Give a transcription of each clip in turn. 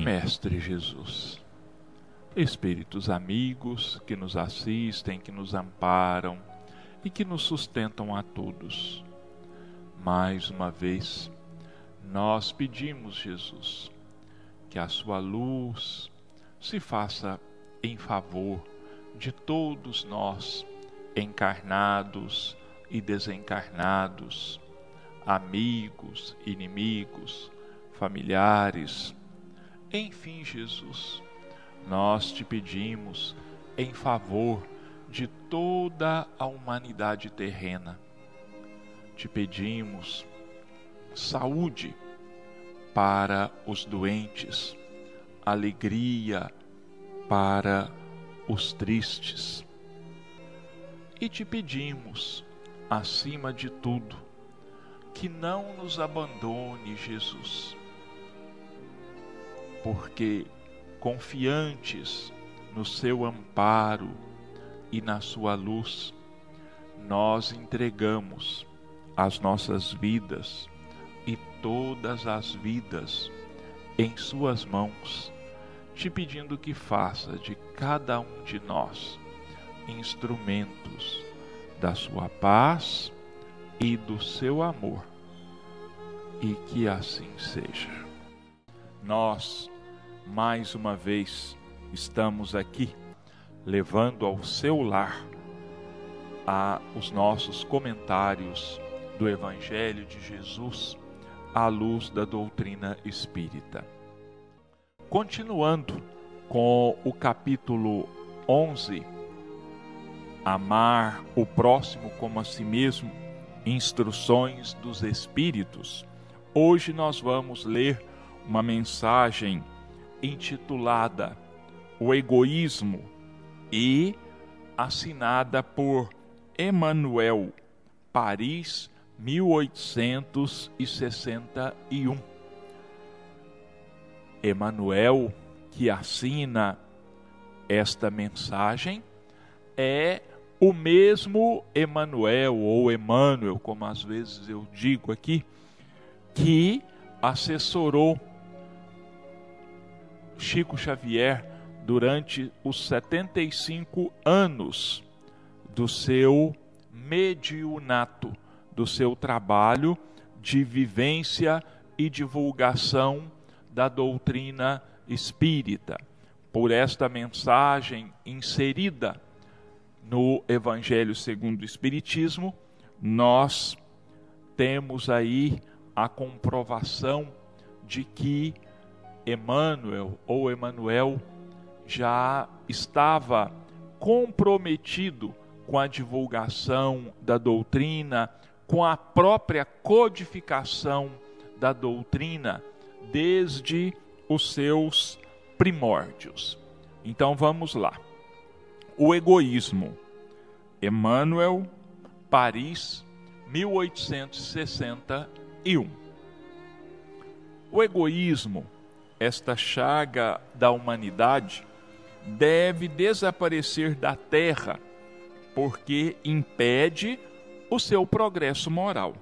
Mestre Jesus, Espíritos amigos que nos assistem, que nos amparam e que nos sustentam a todos. Mais uma vez, nós pedimos, Jesus, que a sua luz se faça em favor de todos nós, encarnados e desencarnados, amigos, inimigos, familiares, enfim, Jesus, nós te pedimos em favor de toda a humanidade terrena. Te pedimos saúde para os doentes, alegria para os tristes. E te pedimos, acima de tudo, que não nos abandone, Jesus porque confiantes no seu amparo e na sua luz, nós entregamos as nossas vidas e todas as vidas em Suas mãos, te pedindo que faça de cada um de nós instrumentos da Sua paz e do seu amor, e que assim seja. Nós mais uma vez estamos aqui levando ao seu lar a os nossos comentários do Evangelho de Jesus à luz da doutrina espírita. Continuando com o capítulo 11, Amar o próximo como a si mesmo, instruções dos Espíritos. Hoje nós vamos ler uma mensagem intitulada O Egoísmo e assinada por Emmanuel, Paris, 1861. Emmanuel, que assina esta mensagem, é o mesmo Emmanuel, ou Emmanuel, como às vezes eu digo aqui, que assessorou Chico Xavier durante os 75 anos do seu mediunato, do seu trabalho de vivência e divulgação da doutrina espírita. Por esta mensagem inserida no Evangelho segundo o Espiritismo, nós temos aí a comprovação de que Emmanuel ou Emanuel já estava comprometido com a divulgação da doutrina, com a própria codificação da doutrina desde os seus primórdios. Então vamos lá. O egoísmo. Emmanuel, Paris, 1861. O egoísmo esta chaga da humanidade deve desaparecer da terra, porque impede o seu progresso moral.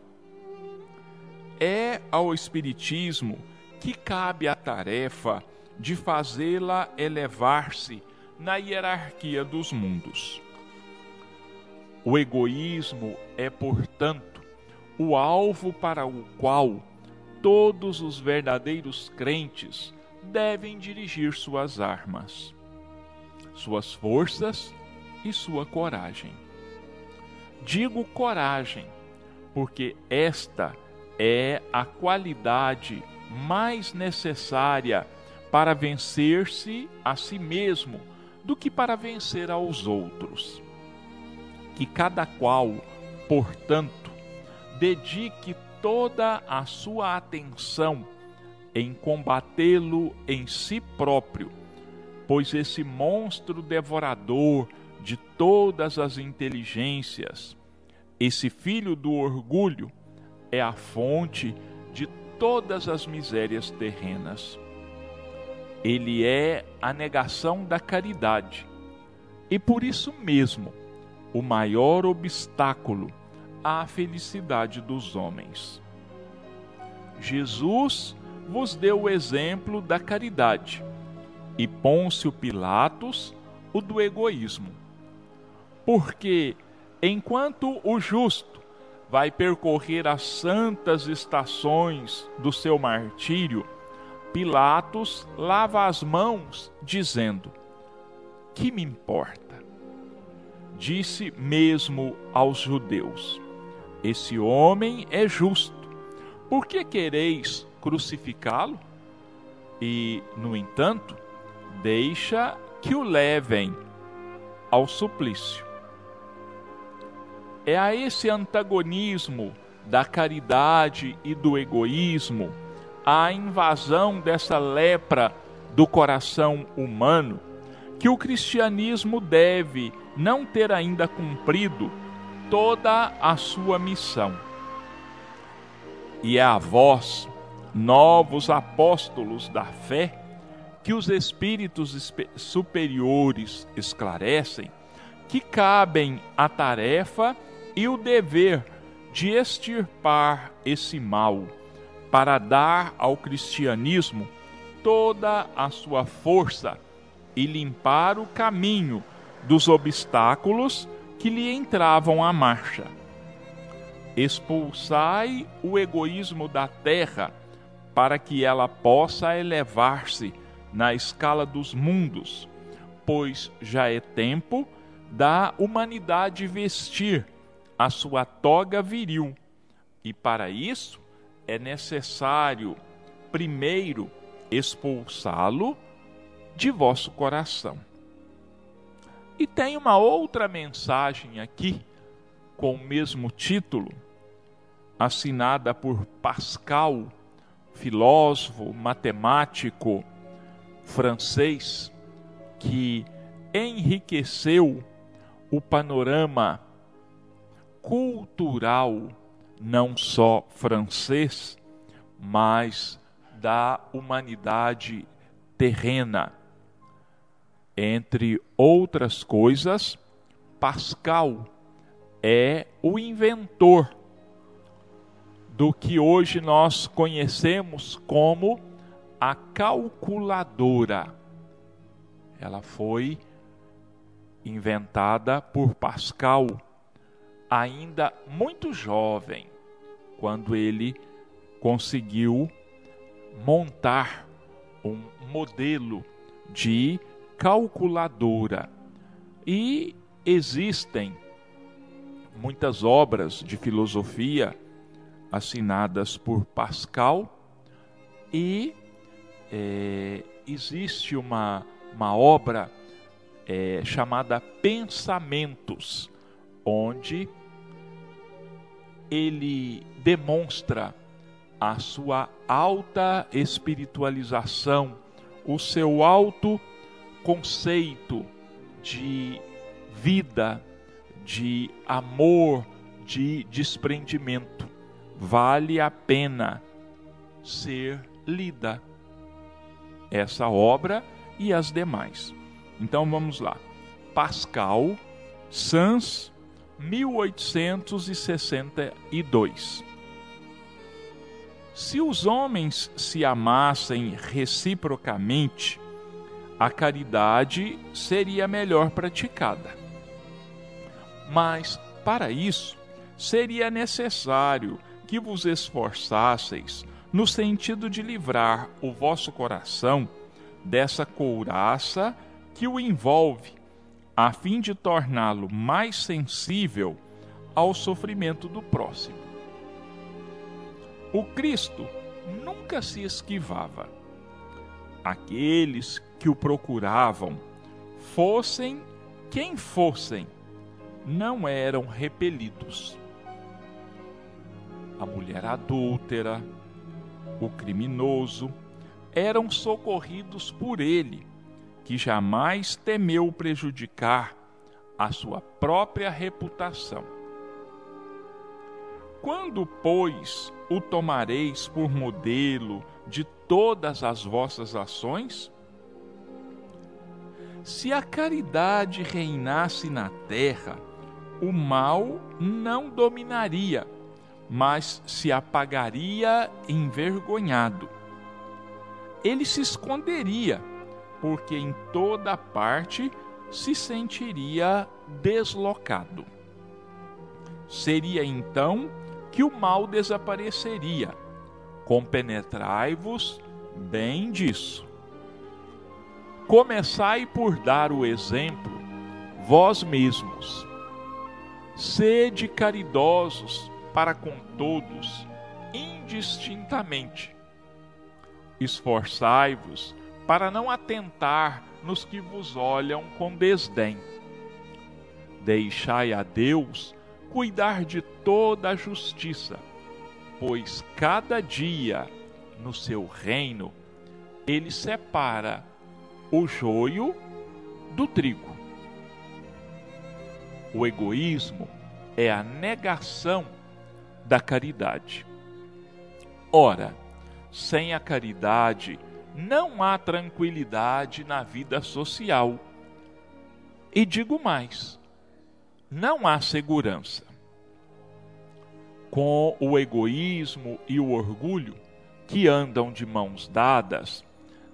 É ao Espiritismo que cabe a tarefa de fazê-la elevar-se na hierarquia dos mundos. O egoísmo é, portanto, o alvo para o qual todos os verdadeiros crentes devem dirigir suas armas, suas forças e sua coragem. Digo coragem, porque esta é a qualidade mais necessária para vencer-se a si mesmo do que para vencer aos outros. Que cada qual, portanto, dedique toda a sua atenção em combatê-lo em si próprio, pois esse monstro devorador de todas as inteligências, esse filho do orgulho, é a fonte de todas as misérias terrenas. Ele é a negação da caridade e por isso mesmo o maior obstáculo à felicidade dos homens. Jesus vos deu o exemplo da caridade, e Pôncio Pilatos o do egoísmo. Porque enquanto o justo vai percorrer as santas estações do seu martírio, Pilatos lava as mãos, dizendo: Que me importa? Disse mesmo aos judeus: Esse homem é justo. Por que quereis crucificá-lo? E, no entanto, deixa que o levem ao suplício. É a esse antagonismo da caridade e do egoísmo, a invasão dessa lepra do coração humano, que o cristianismo deve não ter ainda cumprido toda a sua missão. E é a vós, novos apóstolos da fé, que os espíritos superiores esclarecem que cabem a tarefa e o dever de extirpar esse mal, para dar ao cristianismo toda a sua força e limpar o caminho dos obstáculos que lhe entravam à marcha. Expulsai o egoísmo da terra, para que ela possa elevar-se na escala dos mundos, pois já é tempo da humanidade vestir a sua toga viril. E para isso é necessário, primeiro, expulsá-lo de vosso coração. E tem uma outra mensagem aqui, com o mesmo título, assinada por Pascal, filósofo, matemático, francês que enriqueceu o panorama cultural, não só francês, mas da humanidade terrena. Entre outras coisas, Pascal é o inventor do que hoje nós conhecemos como a calculadora. Ela foi inventada por Pascal, ainda muito jovem, quando ele conseguiu montar um modelo de calculadora. E existem muitas obras de filosofia assinadas por Pascal e é, existe uma, uma obra é, chamada Pensamentos, onde ele demonstra a sua alta espiritualização, o seu alto conceito de vida, de amor, de desprendimento. Vale a pena ser lida essa obra e as demais. Então vamos lá. Pascal, Sans, 1862. Se os homens se amassem reciprocamente, a caridade seria melhor praticada. Mas, para isso, seria necessário que vos esforçasseis no sentido de livrar o vosso coração dessa couraça que o envolve, a fim de torná-lo mais sensível ao sofrimento do próximo. O Cristo nunca se esquivava. Aqueles que o procuravam, fossem quem fossem, não eram repelidos. A mulher adúltera, o criminoso, eram socorridos por ele, que jamais temeu prejudicar a sua própria reputação. Quando, pois, o tomareis por modelo de todas as vossas ações? Se a caridade reinasse na terra, o mal não dominaria mas se apagaria envergonhado. ele se esconderia, porque em toda parte se sentiria deslocado. Seria então que o mal desapareceria. Compenetrai-vos bem disso. Começai por dar o exemplo, vós mesmos. Sede caridosos para com todos, indistintamente. Esforçai-vos para não atentar nos que vos olham com desdém. Deixai a Deus cuidar de toda a justiça, pois cada dia no seu reino ele separa o joio do trigo. O egoísmo é a negação da caridade. Ora, sem a caridade não há tranquilidade na vida social. E digo mais: não há segurança. Com o egoísmo e o orgulho que andam de mãos dadas,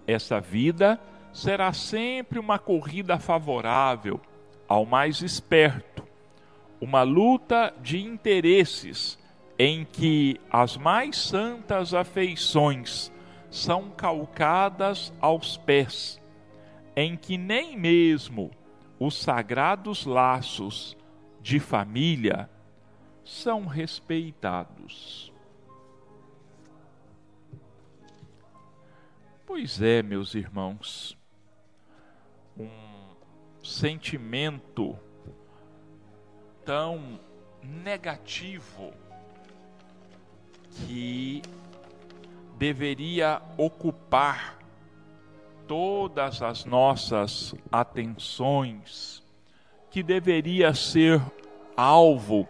essa vida será sempre uma corrida favorável ao mais esperto, uma luta de interesses em que as mais santas afeições são calcadas aos pés, em que nem mesmo os sagrados laços de família são respeitados. Pois é, meus irmãos, um sentimento tão negativo que deveria ocupar todas as nossas atenções, que deveria ser alvo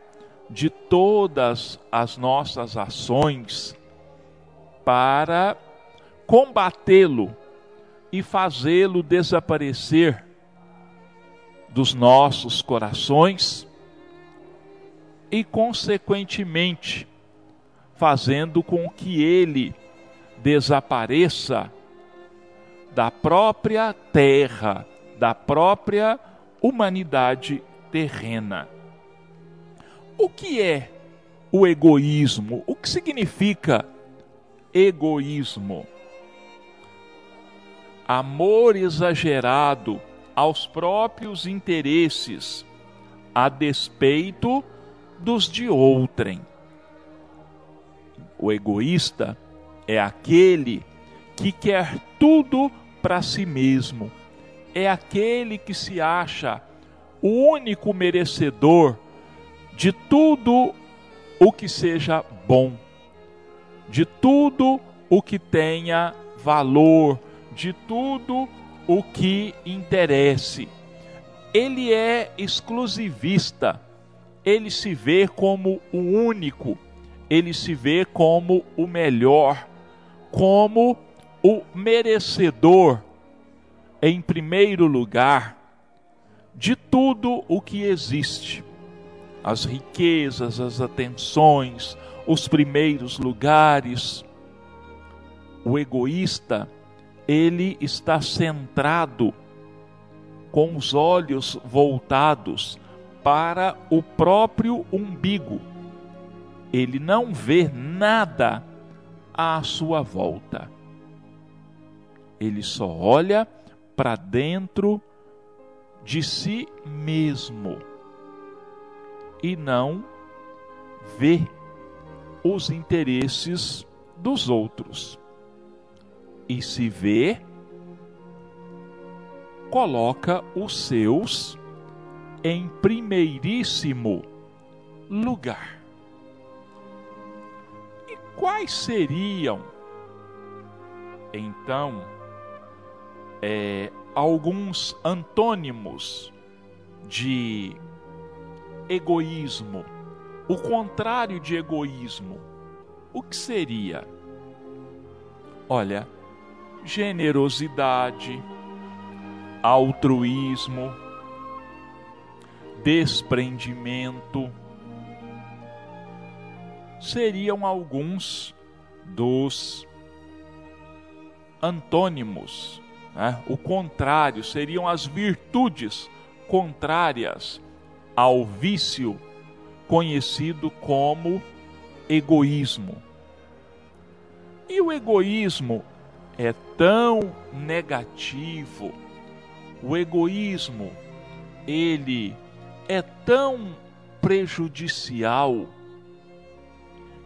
de todas as nossas ações para combatê-lo e fazê-lo desaparecer dos nossos corações e, consequentemente, fazendo com que ele desapareça da própria terra, da própria humanidade terrena. O que é o egoísmo? O que significa egoísmo? Amor exagerado aos próprios interesses, a despeito dos de outrem. O egoísta é aquele que quer tudo para si mesmo, é aquele que se acha o único merecedor de tudo o que seja bom, de tudo o que tenha valor, de tudo o que interesse. Ele é exclusivista, ele se vê como o único ele se vê como o melhor, como o merecedor, em primeiro lugar, de tudo o que existe. As riquezas, as atenções, os primeiros lugares. O egoísta, ele está centrado com os olhos voltados para o próprio umbigo ele não vê nada à sua volta. Ele só olha para dentro de si mesmo e não vê os interesses dos outros. E se vê, coloca os seus em primeiríssimo lugar quais seriam então é, alguns antônimos de egoísmo? O contrário de egoísmo, o que seria? Olha, generosidade, altruísmo, desprendimento seriam alguns dos antônimos, né? o contrário, seriam as virtudes contrárias ao vício conhecido como egoísmo. E o egoísmo é tão negativo, o egoísmo, ele é tão prejudicial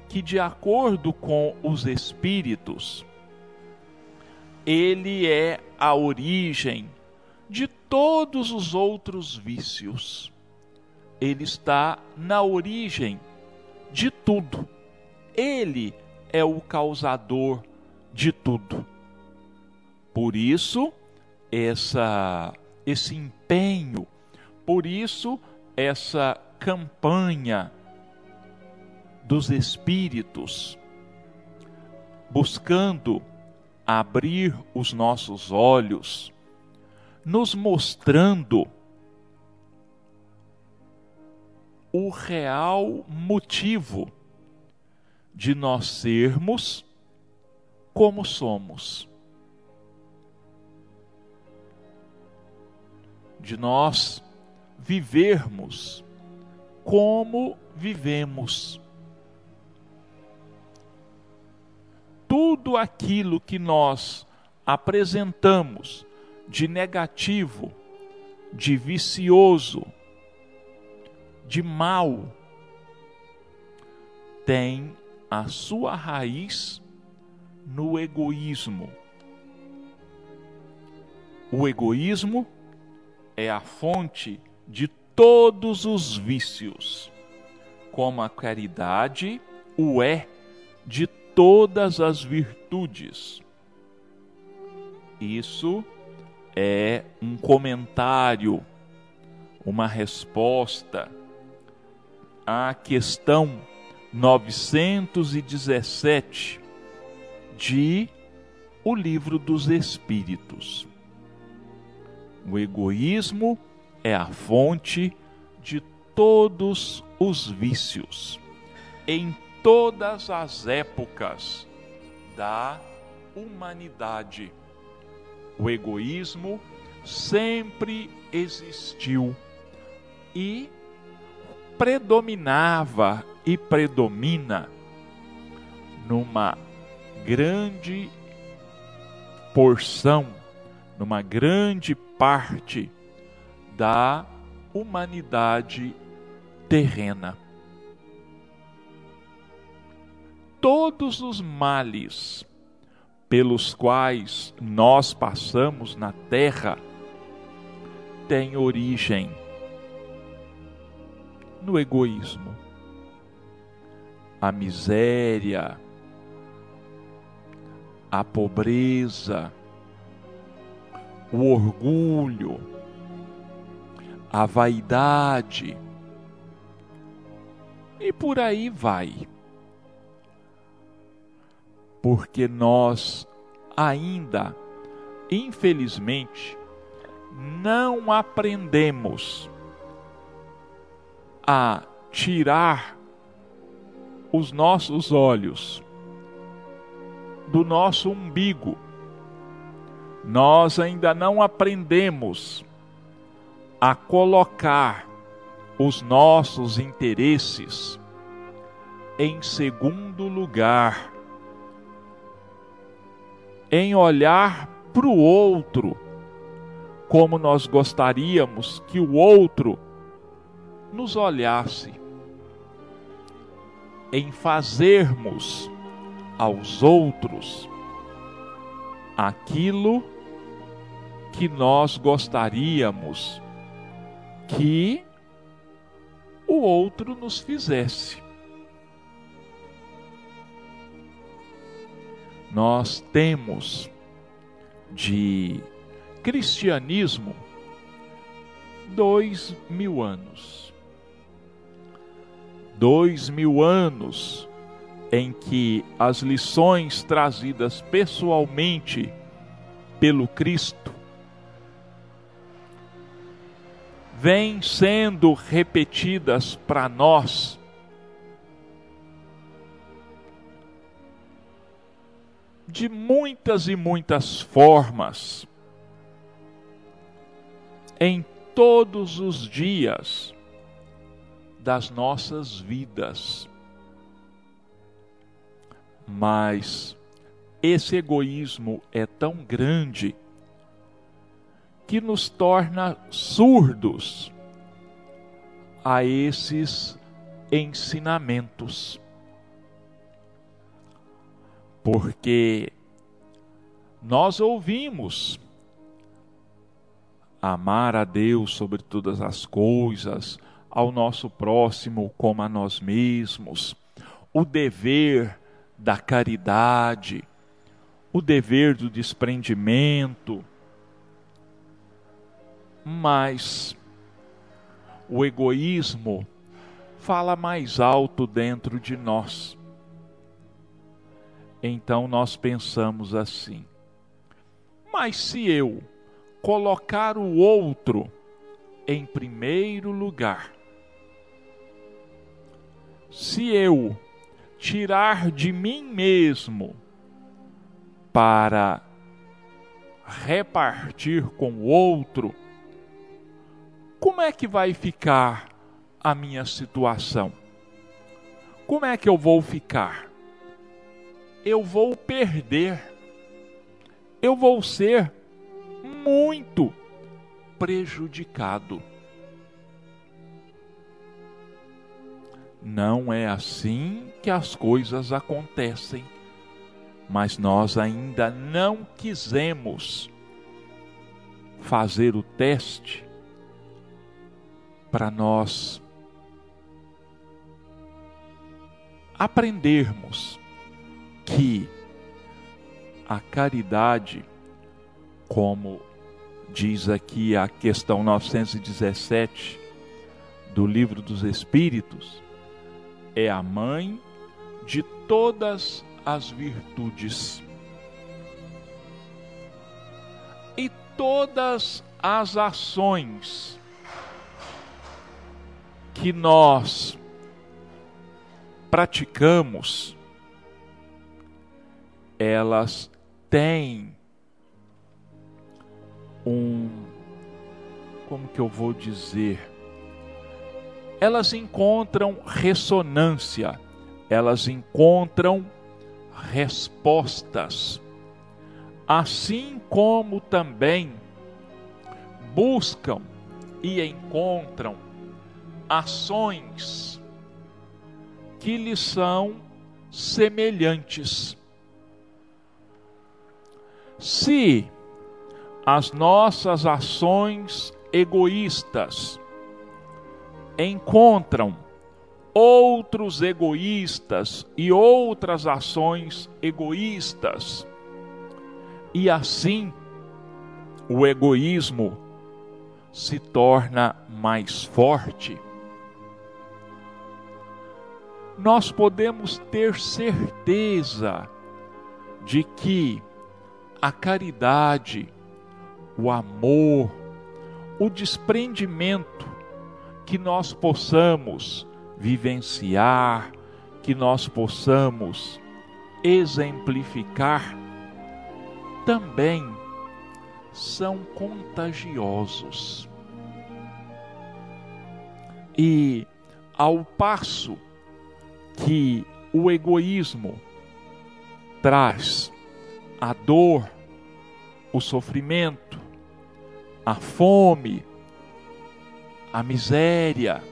que, de acordo com os espíritos, ele é a origem de todos os outros vícios. Ele está na origem de tudo. Ele é o causador de tudo. Por isso, essa, esse empenho, por isso, essa campanha dos espíritos, buscando abrir os nossos olhos, nos mostrando o real motivo de nós sermos como somos. De nós vivermos como vivemos. Tudo aquilo que nós apresentamos de negativo, de vicioso, de mal, tem a sua raiz no egoísmo. O egoísmo é a fonte de todos os vícios, como a caridade o é de todas as virtudes. Isso é um comentário, uma resposta à questão 917 de O Livro dos Espíritos. O egoísmo é a fonte de todos os vícios, em todas as épocas da humanidade. O egoísmo sempre existiu e predominava e predomina numa grande porção, numa grande parte da humanidade terrena. Todos os males pelos quais nós passamos na terra têm origem no egoísmo, a miséria, a pobreza, o orgulho, a vaidade, e por aí vai. Porque nós ainda, infelizmente, não aprendemos a tirar os nossos olhos do nosso umbigo. Nós ainda não aprendemos a colocar os nossos interesses em segundo lugar, em olhar para o outro como nós gostaríamos que o outro nos olhasse, em fazermos aos outros aquilo que nós gostaríamos que o outro nos fizesse. Nós temos de cristianismo dois mil anos. Dois mil anos em que as lições trazidas pessoalmente pelo Cristo vêm sendo repetidas para nós. De muitas e muitas formas. Em todos os dias das nossas vidas. Mas esse egoísmo é tão grande que nos torna surdos a esses ensinamentos. Porque nós ouvimos amar a Deus sobre todas as coisas, ao nosso próximo como a nós mesmos, o dever da caridade, o dever do desprendimento, mas o egoísmo fala mais alto dentro de nós. Então nós pensamos assim: mas se eu colocar o outro em primeiro lugar, se eu tirar de mim mesmo para repartir com o outro, como é que vai ficar a minha situação? Como é que eu vou ficar? Eu vou perder. Eu vou ser muito prejudicado. Não é assim que as coisas acontecem, mas nós ainda não quisemos fazer o teste para nós aprendermos que a caridade, como diz aqui a questão 917 do Livro dos Espíritos, é a mãe de todas as virtudes. E todas as ações que nós praticamos, elas têm um. Como que eu vou dizer? Elas encontram ressonância, elas encontram respostas, assim como também buscam e encontram ações que lhe são semelhantes. Se as nossas ações egoístas encontram outros egoístas e outras ações egoístas, e assim o egoísmo se torna mais forte. Nós podemos ter certeza de que a caridade, o amor, o desprendimento que nós possamos vivenciar, que nós possamos exemplificar, também são contagiosos. E ao passo que o egoísmo traz a dor, o sofrimento, a fome, a miséria.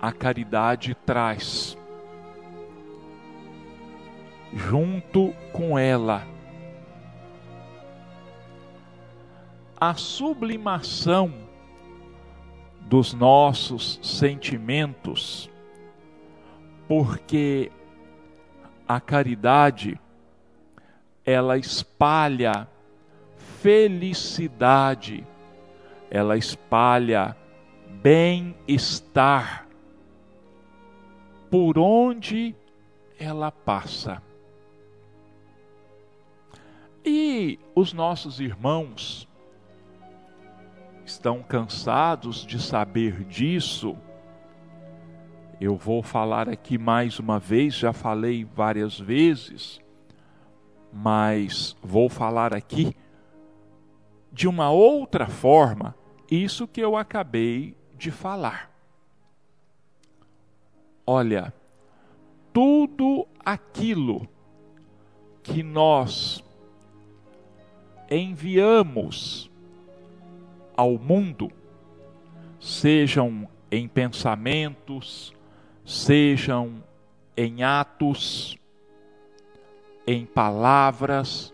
A caridade traz, junto com ela, a sublimação dos nossos sentimentos, porque a caridade ela espalha felicidade, ela espalha bem-estar por onde ela passa. E os nossos irmãos estão cansados de saber disso Eu vou falar aqui mais uma vez, já falei várias vezes, mas vou falar aqui de uma outra forma isso que eu acabei de falar. Olha, tudo aquilo que nós enviamos ao mundo, sejam em pensamentos, sejam em atos, em palavras,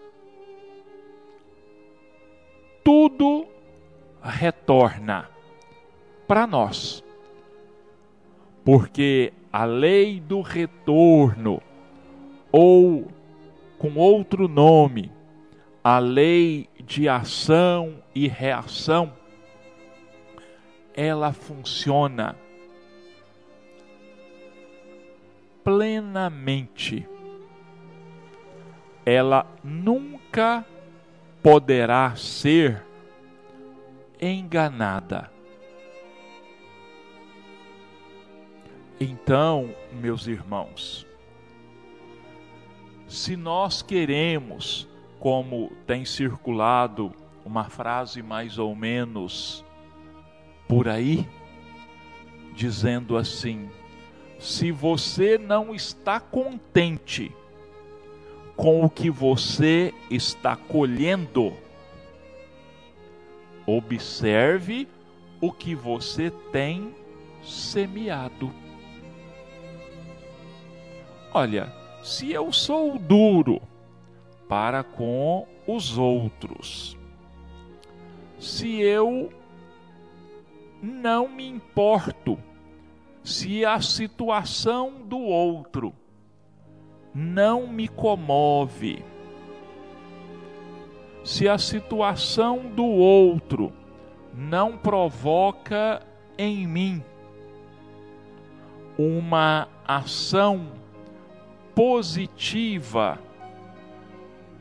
tudo retorna para nós. Porque a lei do retorno, ou com outro nome, a lei de ação e reação, ela funciona plenamente. Ela nunca poderá ser enganada. Então, meus irmãos, se nós queremos, como tem circulado uma frase mais ou menos por aí, dizendo assim: se você não está contente com o que você está colhendo, observe o que você tem semeado. Olha, se eu sou duro para com os outros, se eu não me importo se a situação do outro não me comove, se a situação do outro não provoca em mim uma ação positiva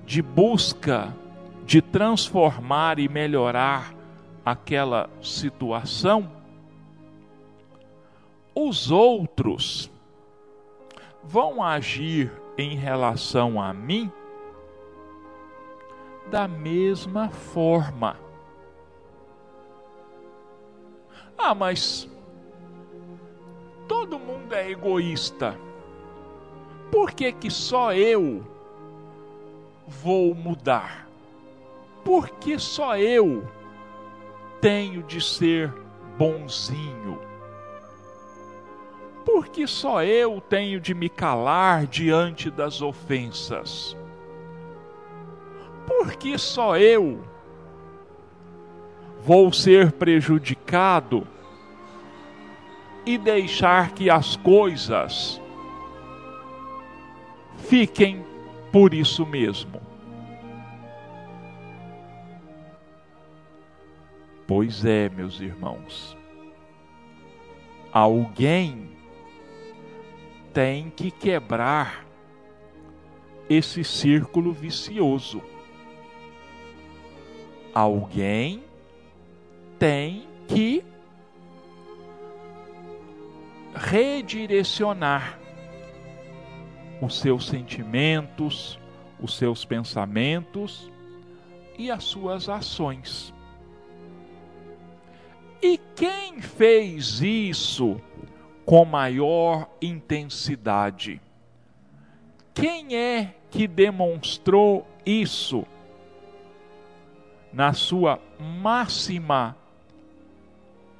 de busca de transformar e melhorar aquela situação, os outros vão agir em relação a mim da mesma forma. Ah, mas todo mundo é egoísta. Por que que só eu vou mudar? Por que só eu tenho de ser bonzinho? Por que só eu tenho de me calar diante das ofensas? Por que só eu vou ser prejudicado e deixar que as coisas fiquem por isso mesmo? Pois é, meus irmãos, alguém tem que quebrar esse círculo vicioso. Alguém tem que redirecionar os seus sentimentos, os seus pensamentos e as suas ações. E quem fez isso com maior intensidade. Quem é que demonstrou isso na sua máxima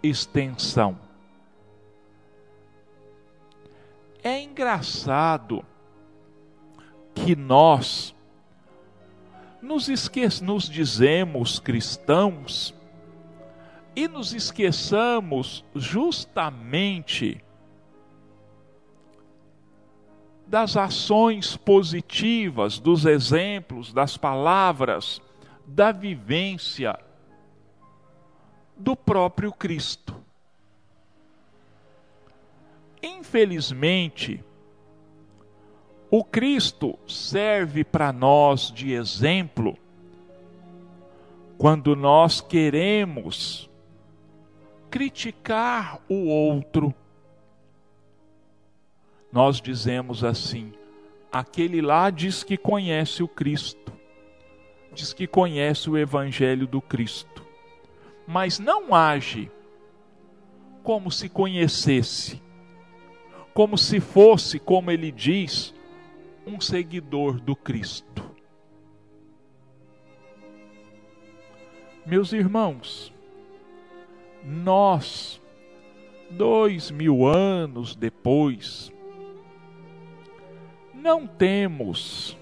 extensão? É engraçado que nós nos, esque nos dizemos cristãos e nos esqueçamos justamente das ações positivas, dos exemplos, das palavras, da vivência do próprio Cristo. Infelizmente, o Cristo serve para nós de exemplo quando nós queremos criticar o outro nós dizemos assim: aquele lá diz que conhece o Cristo, diz que conhece o Evangelho do Cristo, mas não age como se conhecesse, como se fosse, como ele diz, um seguidor do Cristo. Meus irmãos, nós, dois mil anos depois, não temos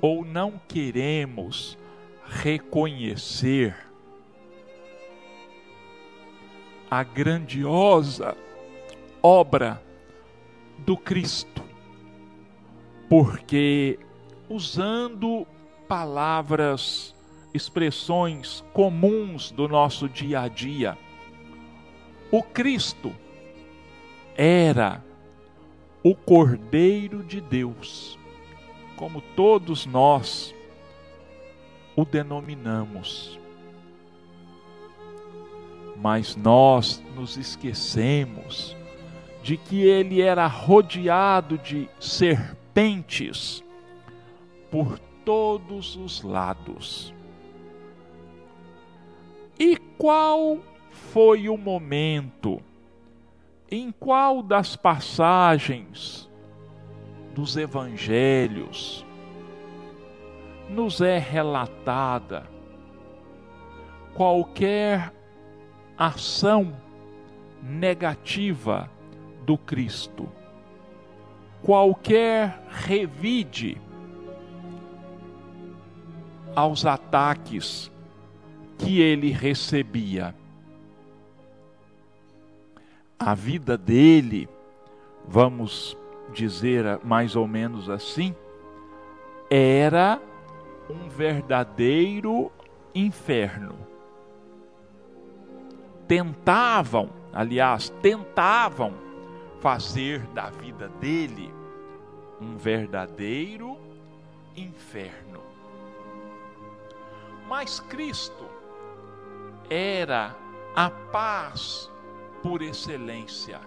ou não queremos reconhecer a grandiosa obra do Cristo, porque usando palavras expressões comuns do nosso dia a dia. O Cristo era o Cordeiro de Deus, como todos nós o denominamos. Mas nós nos esquecemos de que ele era rodeado de serpentes por todos os lados. E qual foi o momento, em qual das passagens dos evangelhos nos é relatada qualquer ação negativa do Cristo, qualquer revide aos ataques que ele recebia. A vida dele, vamos dizer mais ou menos assim, era um verdadeiro inferno. Tentavam, aliás, tentavam fazer da vida dele um verdadeiro inferno. Mas Cristo era a paz por excelência,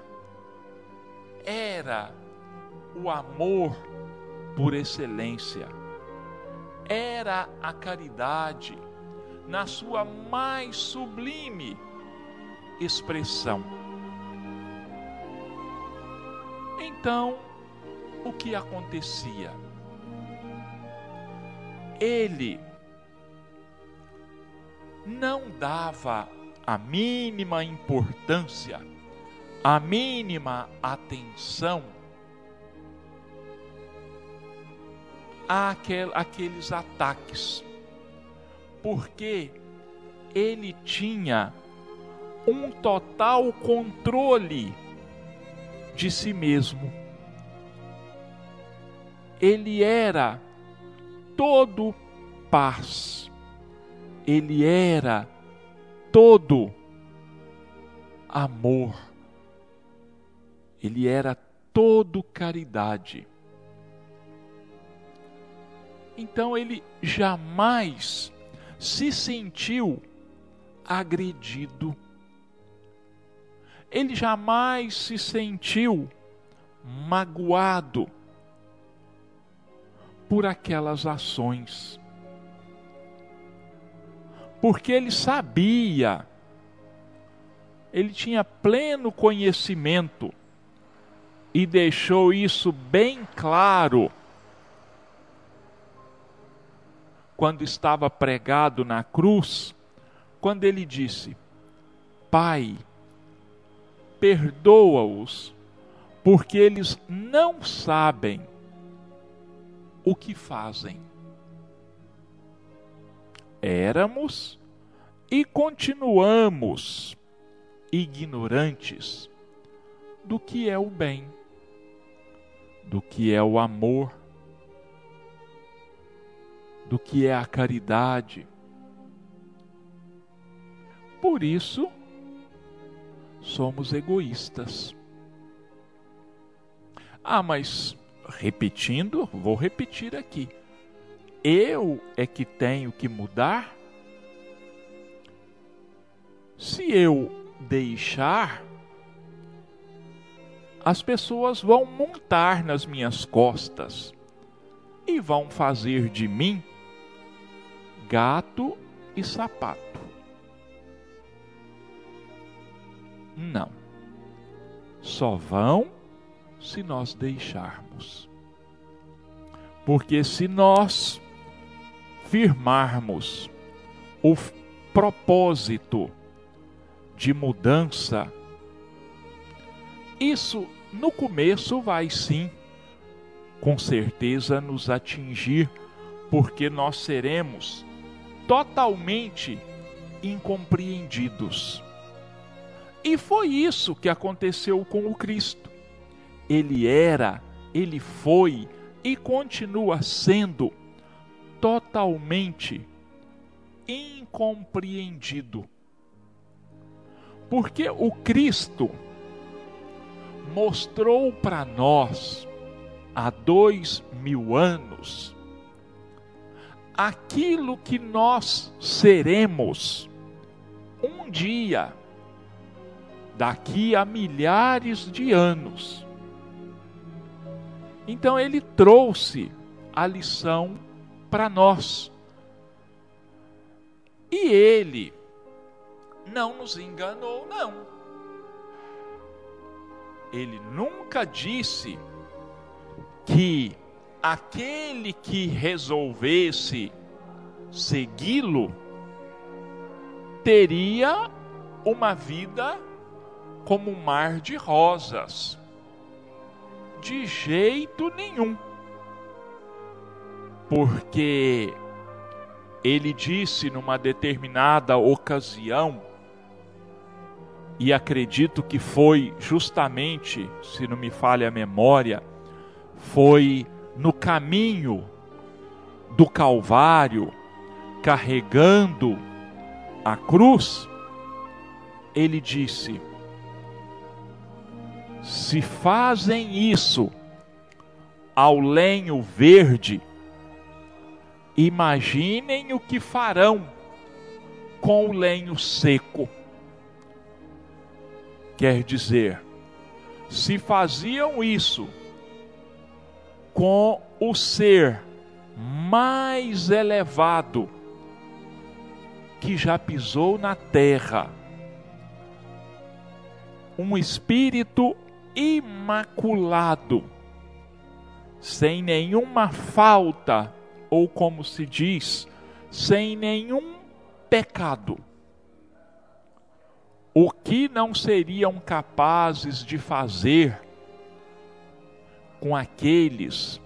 era o amor por excelência, era a caridade na sua mais sublime expressão. Então, o que acontecia? Ele não dava a mínima importância, a mínima atenção àqueles ataques, porque ele tinha um total controle de si mesmo. Ele era todo paz ele era todo amor, ele era todo caridade. Então ele jamais se sentiu agredido, ele jamais se sentiu magoado por aquelas ações. Porque ele sabia, ele tinha pleno conhecimento e deixou isso bem claro quando estava pregado na cruz, quando ele disse: Pai, perdoa-os, porque eles não sabem o que fazem. Éramos e continuamos ignorantes do que é o bem, do que é o amor, do que é a caridade. Por isso, somos egoístas. Ah, mas repetindo, vou repetir aqui eu é que tenho que mudar? Se eu deixar, as pessoas vão montar nas minhas costas e vão fazer de mim gato e sapato. Não. Só vão se nós deixarmos. Porque se nós firmarmos o propósito de mudança, isso no começo vai sim, com certeza, nos atingir, porque nós seremos totalmente incompreendidos. E foi isso que aconteceu com o Cristo. Ele era, ele foi e continua sendo totalmente incompreendido. Porque o Cristo mostrou para nós há dois mil anos aquilo que nós seremos um dia, daqui a milhares de anos. Então ele trouxe a lição para nós. E ele não nos enganou, não. Ele nunca disse que aquele que resolvesse segui-lo teria uma vida como um mar de rosas. De jeito nenhum. Porque ele disse numa determinada ocasião, e acredito que foi justamente, se não me falha a memória, foi no caminho do Calvário, carregando a cruz, ele disse: Se fazem isso ao lenho verde, imaginem o que farão com o lenho seco. Quer dizer, se faziam isso com o ser mais elevado que já pisou na terra. Um espírito imaculado, sem nenhuma falta, ou como se diz, sem nenhum pecado. O que não seriam capazes de fazer com aqueles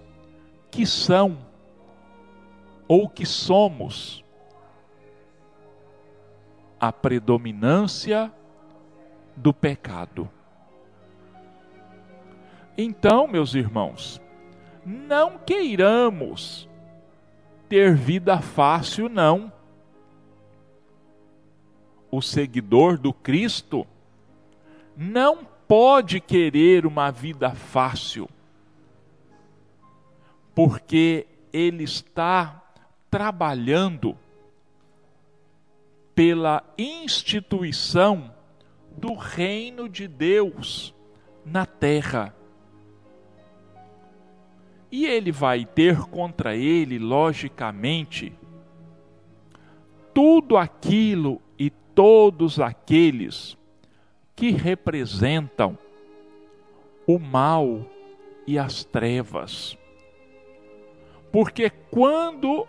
que são ou que somos a predominância do pecado. Então, meus irmãos, não queiramos ter vida fácil, não. O seguidor do Cristo não pode querer uma vida fácil porque ele está trabalhando pela instituição do reino de Deus na terra. E ele vai ter contra ele, logicamente, tudo aquilo e todos aqueles que representam o mal e as trevas. Porque quando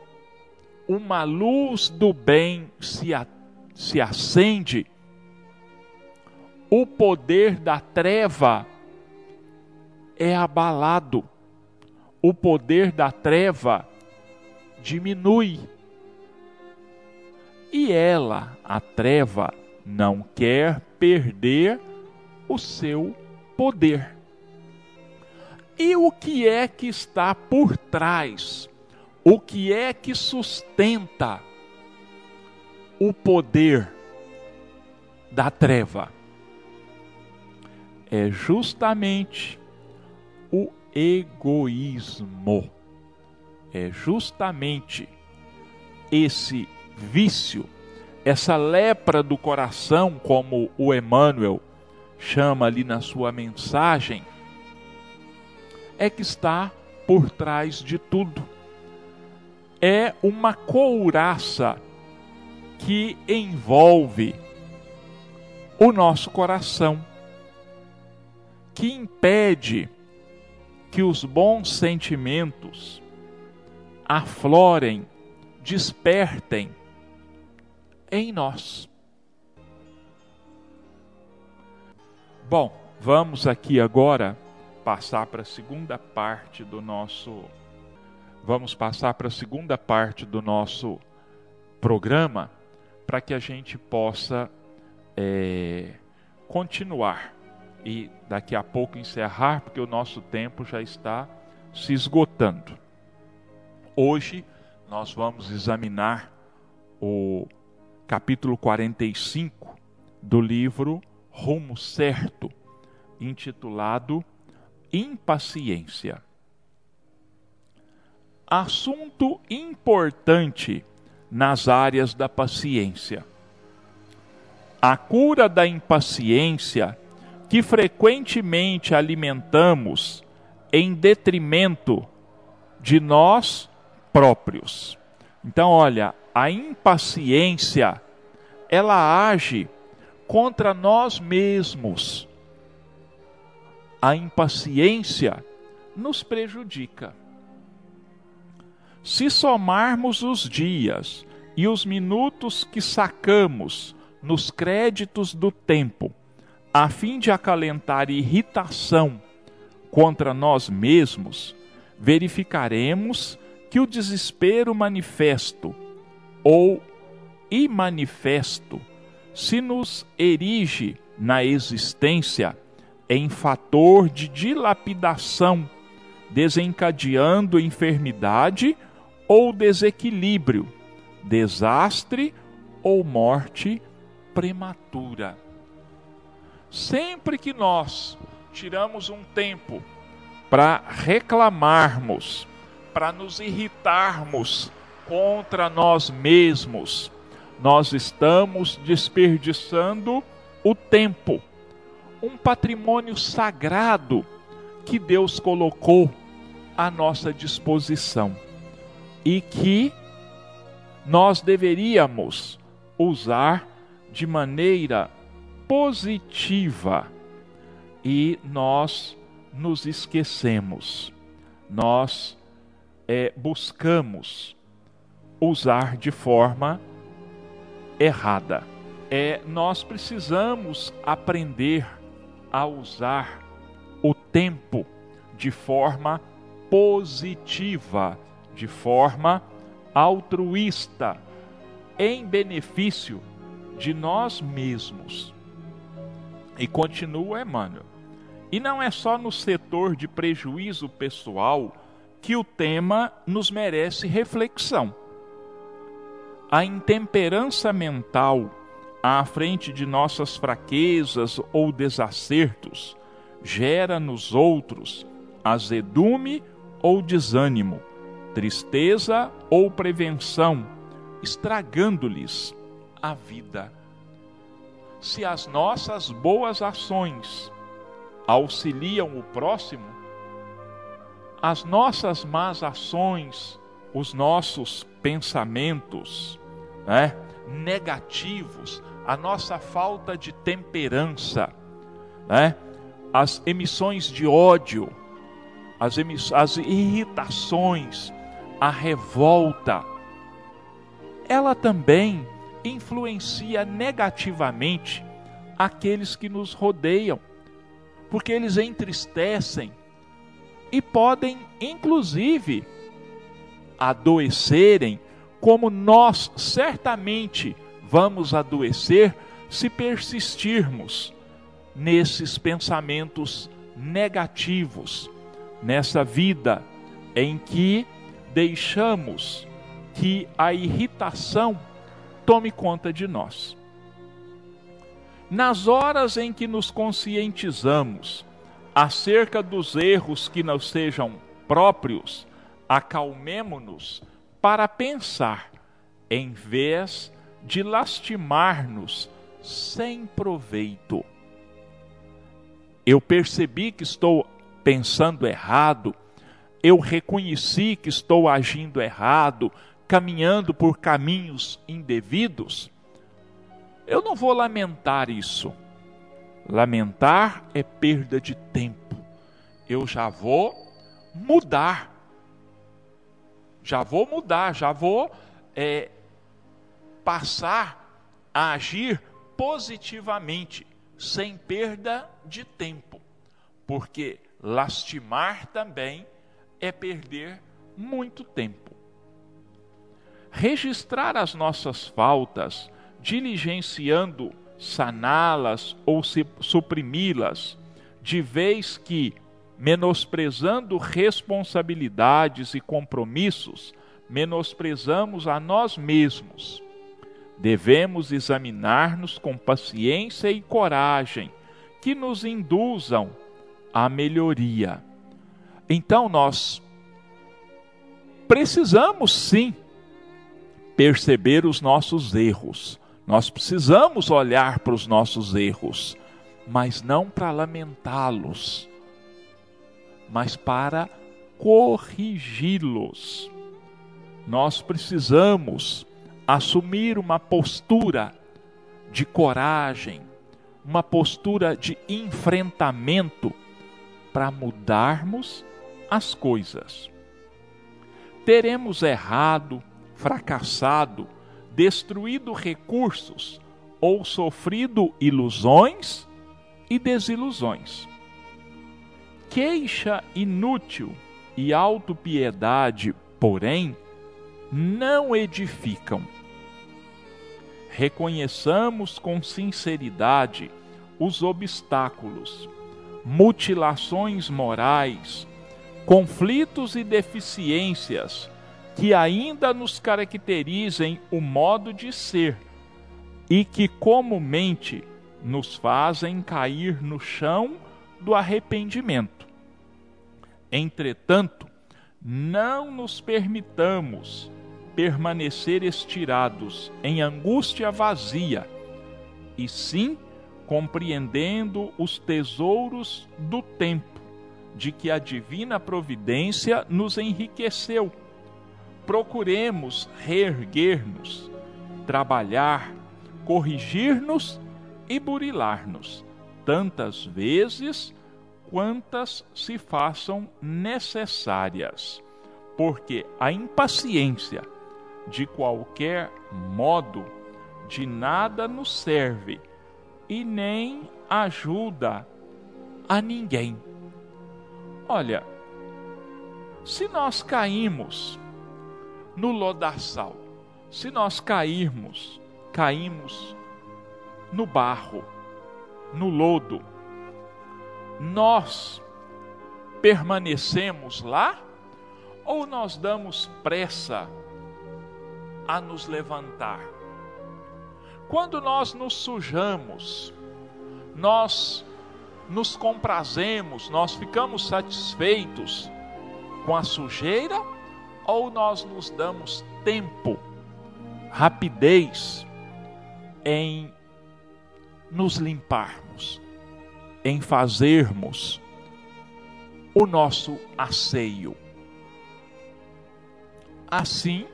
uma luz do bem se, a, se acende, o poder da treva é abalado, o poder da treva diminui. E ela, a treva, não quer perder o seu poder. E o que é que está por trás? O que é que sustenta o poder da treva? É justamente o egoísmo. É justamente esse vício, essa lepra do coração, como o Emmanuel chama ali na sua mensagem é que está por trás de tudo. É uma couraça que envolve o nosso coração, que impede que os bons sentimentos aflorem, despertem em nós. Bom, vamos aqui agora passar para a segunda parte do nosso vamos passar para a segunda parte do nosso programa para que a gente possa é, continuar e daqui a pouco encerrar, porque o nosso tempo já está se esgotando. Hoje nós vamos examinar o capítulo 45 do livro Rumo Certo, intitulado Impaciência. Assunto importante nas áreas da paciência. A cura da impaciência que frequentemente alimentamos em detrimento de nós próprios. Então, olha, a impaciência ela age contra nós mesmos. A impaciência nos prejudica. Se somarmos os dias e os minutos que sacamos nos créditos do tempo, a fim de acalentar irritação contra nós mesmos, verificaremos que o desespero manifesto ou imanifesto se nos erige na existência em fator de dilapidação, desencadeando enfermidade ou desequilíbrio, desastre ou morte prematura. Sempre que nós tiramos um tempo para reclamarmos, para nos irritarmos contra nós mesmos, nós estamos desperdiçando o tempo, um patrimônio sagrado que Deus colocou à nossa disposição e que nós deveríamos usar de maneira positiva e nós nos esquecemos, nós é, buscamos usar de forma errada. É, nós precisamos aprender a usar o tempo de forma positiva, de forma altruísta, em benefício de nós mesmos. E continua Emmanuel. E não é só no setor de prejuízo pessoal que o tema nos merece reflexão a intemperança mental à frente de nossas fraquezas ou desacertos gera nos outros azedume ou desânimo, tristeza ou prevenção, estragando-lhes a vida. Se as nossas boas ações auxiliam o próximo, as nossas más ações os nossos pensamentos né, negativos, a nossa falta de temperança, né, as emissões de ódio, as, emiss as irritações, a revolta, ela também influencia negativamente aqueles que nos rodeiam, porque eles entristecem e podem, inclusive, adoecerem, como nós certamente vamos adoecer se persistirmos nesses pensamentos negativos, nessa vida em que deixamos que a irritação tome conta de nós. Nas horas em que nos conscientizamos acerca dos erros que não sejam próprios acalmemo-nos para pensar, em vez de lastimar-nos sem proveito. Eu percebi que estou pensando errado, eu reconheci que estou agindo errado, caminhando por caminhos indevidos, eu não vou lamentar isso. Lamentar é perda de tempo. Eu já vou mudar. Já vou mudar, já vou é, passar a agir positivamente, sem perda de tempo. Porque lastimar também é perder muito tempo. Registrar as nossas faltas, diligenciando saná-las ou suprimi-las, de vez que, menosprezando responsabilidades e compromissos, menosprezamos a nós mesmos. Devemos examinar-nos com paciência e coragem, que nos induzam à melhoria. Então nós precisamos sim perceber os nossos erros nós precisamos olhar para os nossos erros, mas não para lamentá-los, mas para corrigi-los. Nós precisamos assumir uma postura de coragem, uma postura de enfrentamento para mudarmos as coisas. Teremos errado, fracassado, destruído recursos ou sofrido ilusões e desilusões. Queixa inútil e autopiedade, porém, não edificam. Reconheçamos com sinceridade os obstáculos, mutilações morais, conflitos e deficiências que ainda nos caracterizem o modo de ser e que comumente nos fazem cair no chão do arrependimento. Entretanto, não nos permitamos permanecer estirados em angústia vazia, e sim compreendendo os tesouros do tempo, de que a divina providência nos enriqueceu. Procuremos reerguer-nos, trabalhar, corrigir-nos e burilar-nos, tantas vezes quantas se façam necessárias, porque a impaciência, de qualquer modo, de nada nos serve e nem ajuda a ninguém. Olha, se nós caímos no lodaçal. Se nós cairmos, caímos no barro, no lodo, nós permanecemos lá ou nós damos pressa a nos levantar? Quando nós nos sujamos, nós nos comprazemos, nós ficamos satisfeitos com a sujeira ou nós nos damos tempo, rapidez em nos limparmos, em fazermos o nosso asseio. Assim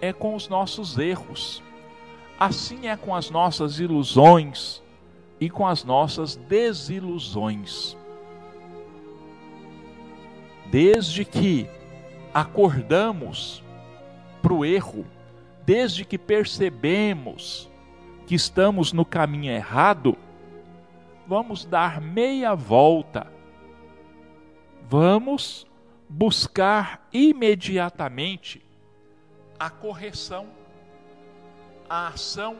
é com os nossos erros, assim é com as nossas ilusões e com as nossas desilusões. Desde que acordamos para o erro, desde que percebemos que estamos no caminho errado, vamos dar meia volta. Vamos buscar imediatamente a correção, a ação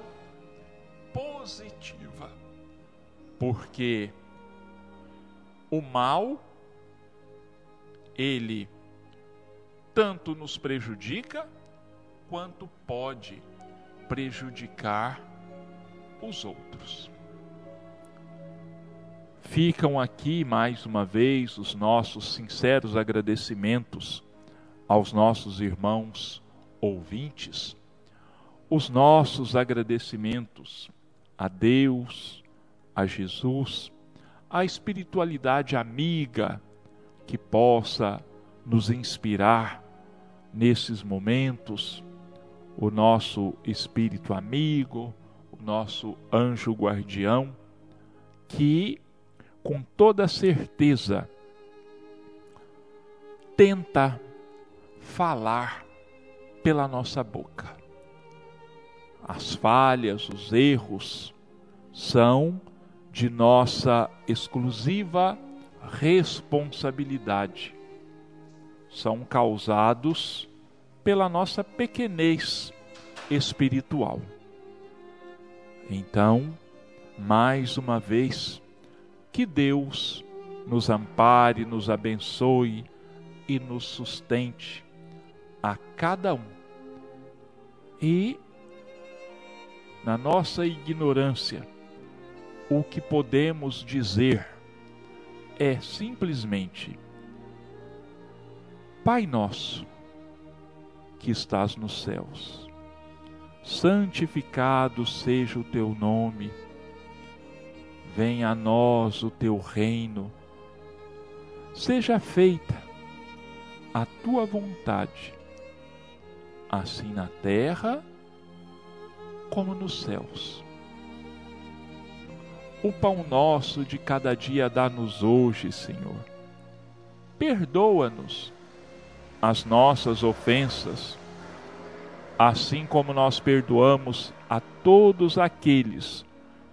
positiva. Porque o mal, ele tanto nos prejudica quanto pode prejudicar os outros. Ficam aqui mais uma vez os nossos sinceros agradecimentos aos nossos irmãos ouvintes, os nossos agradecimentos a Deus, a Jesus, à espiritualidade amiga, que possa nos inspirar nesses momentos, o nosso espírito amigo, o nosso anjo guardião, que com toda certeza tenta falar pela nossa boca. As falhas, os erros são de nossa exclusiva responsabilidade. São causados pela nossa pequenez espiritual. Então, mais uma vez, que Deus nos ampare, nos abençoe e nos sustente a cada um. E, na nossa ignorância, o que podemos dizer é simplesmente: Pai nosso, que estás nos céus, santificado seja o teu nome, venha a nós o teu reino, seja feita a tua vontade, assim na terra como nos céus. O pão nosso de cada dia dá-nos hoje, Senhor. Perdoa-nos as nossas ofensas, assim como nós perdoamos a todos aqueles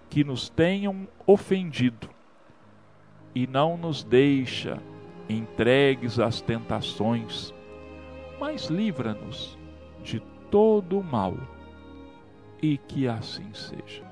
que nos tenham ofendido, e não nos deixa entregues às tentações, mas livra-nos todo o mal, e que assim seja.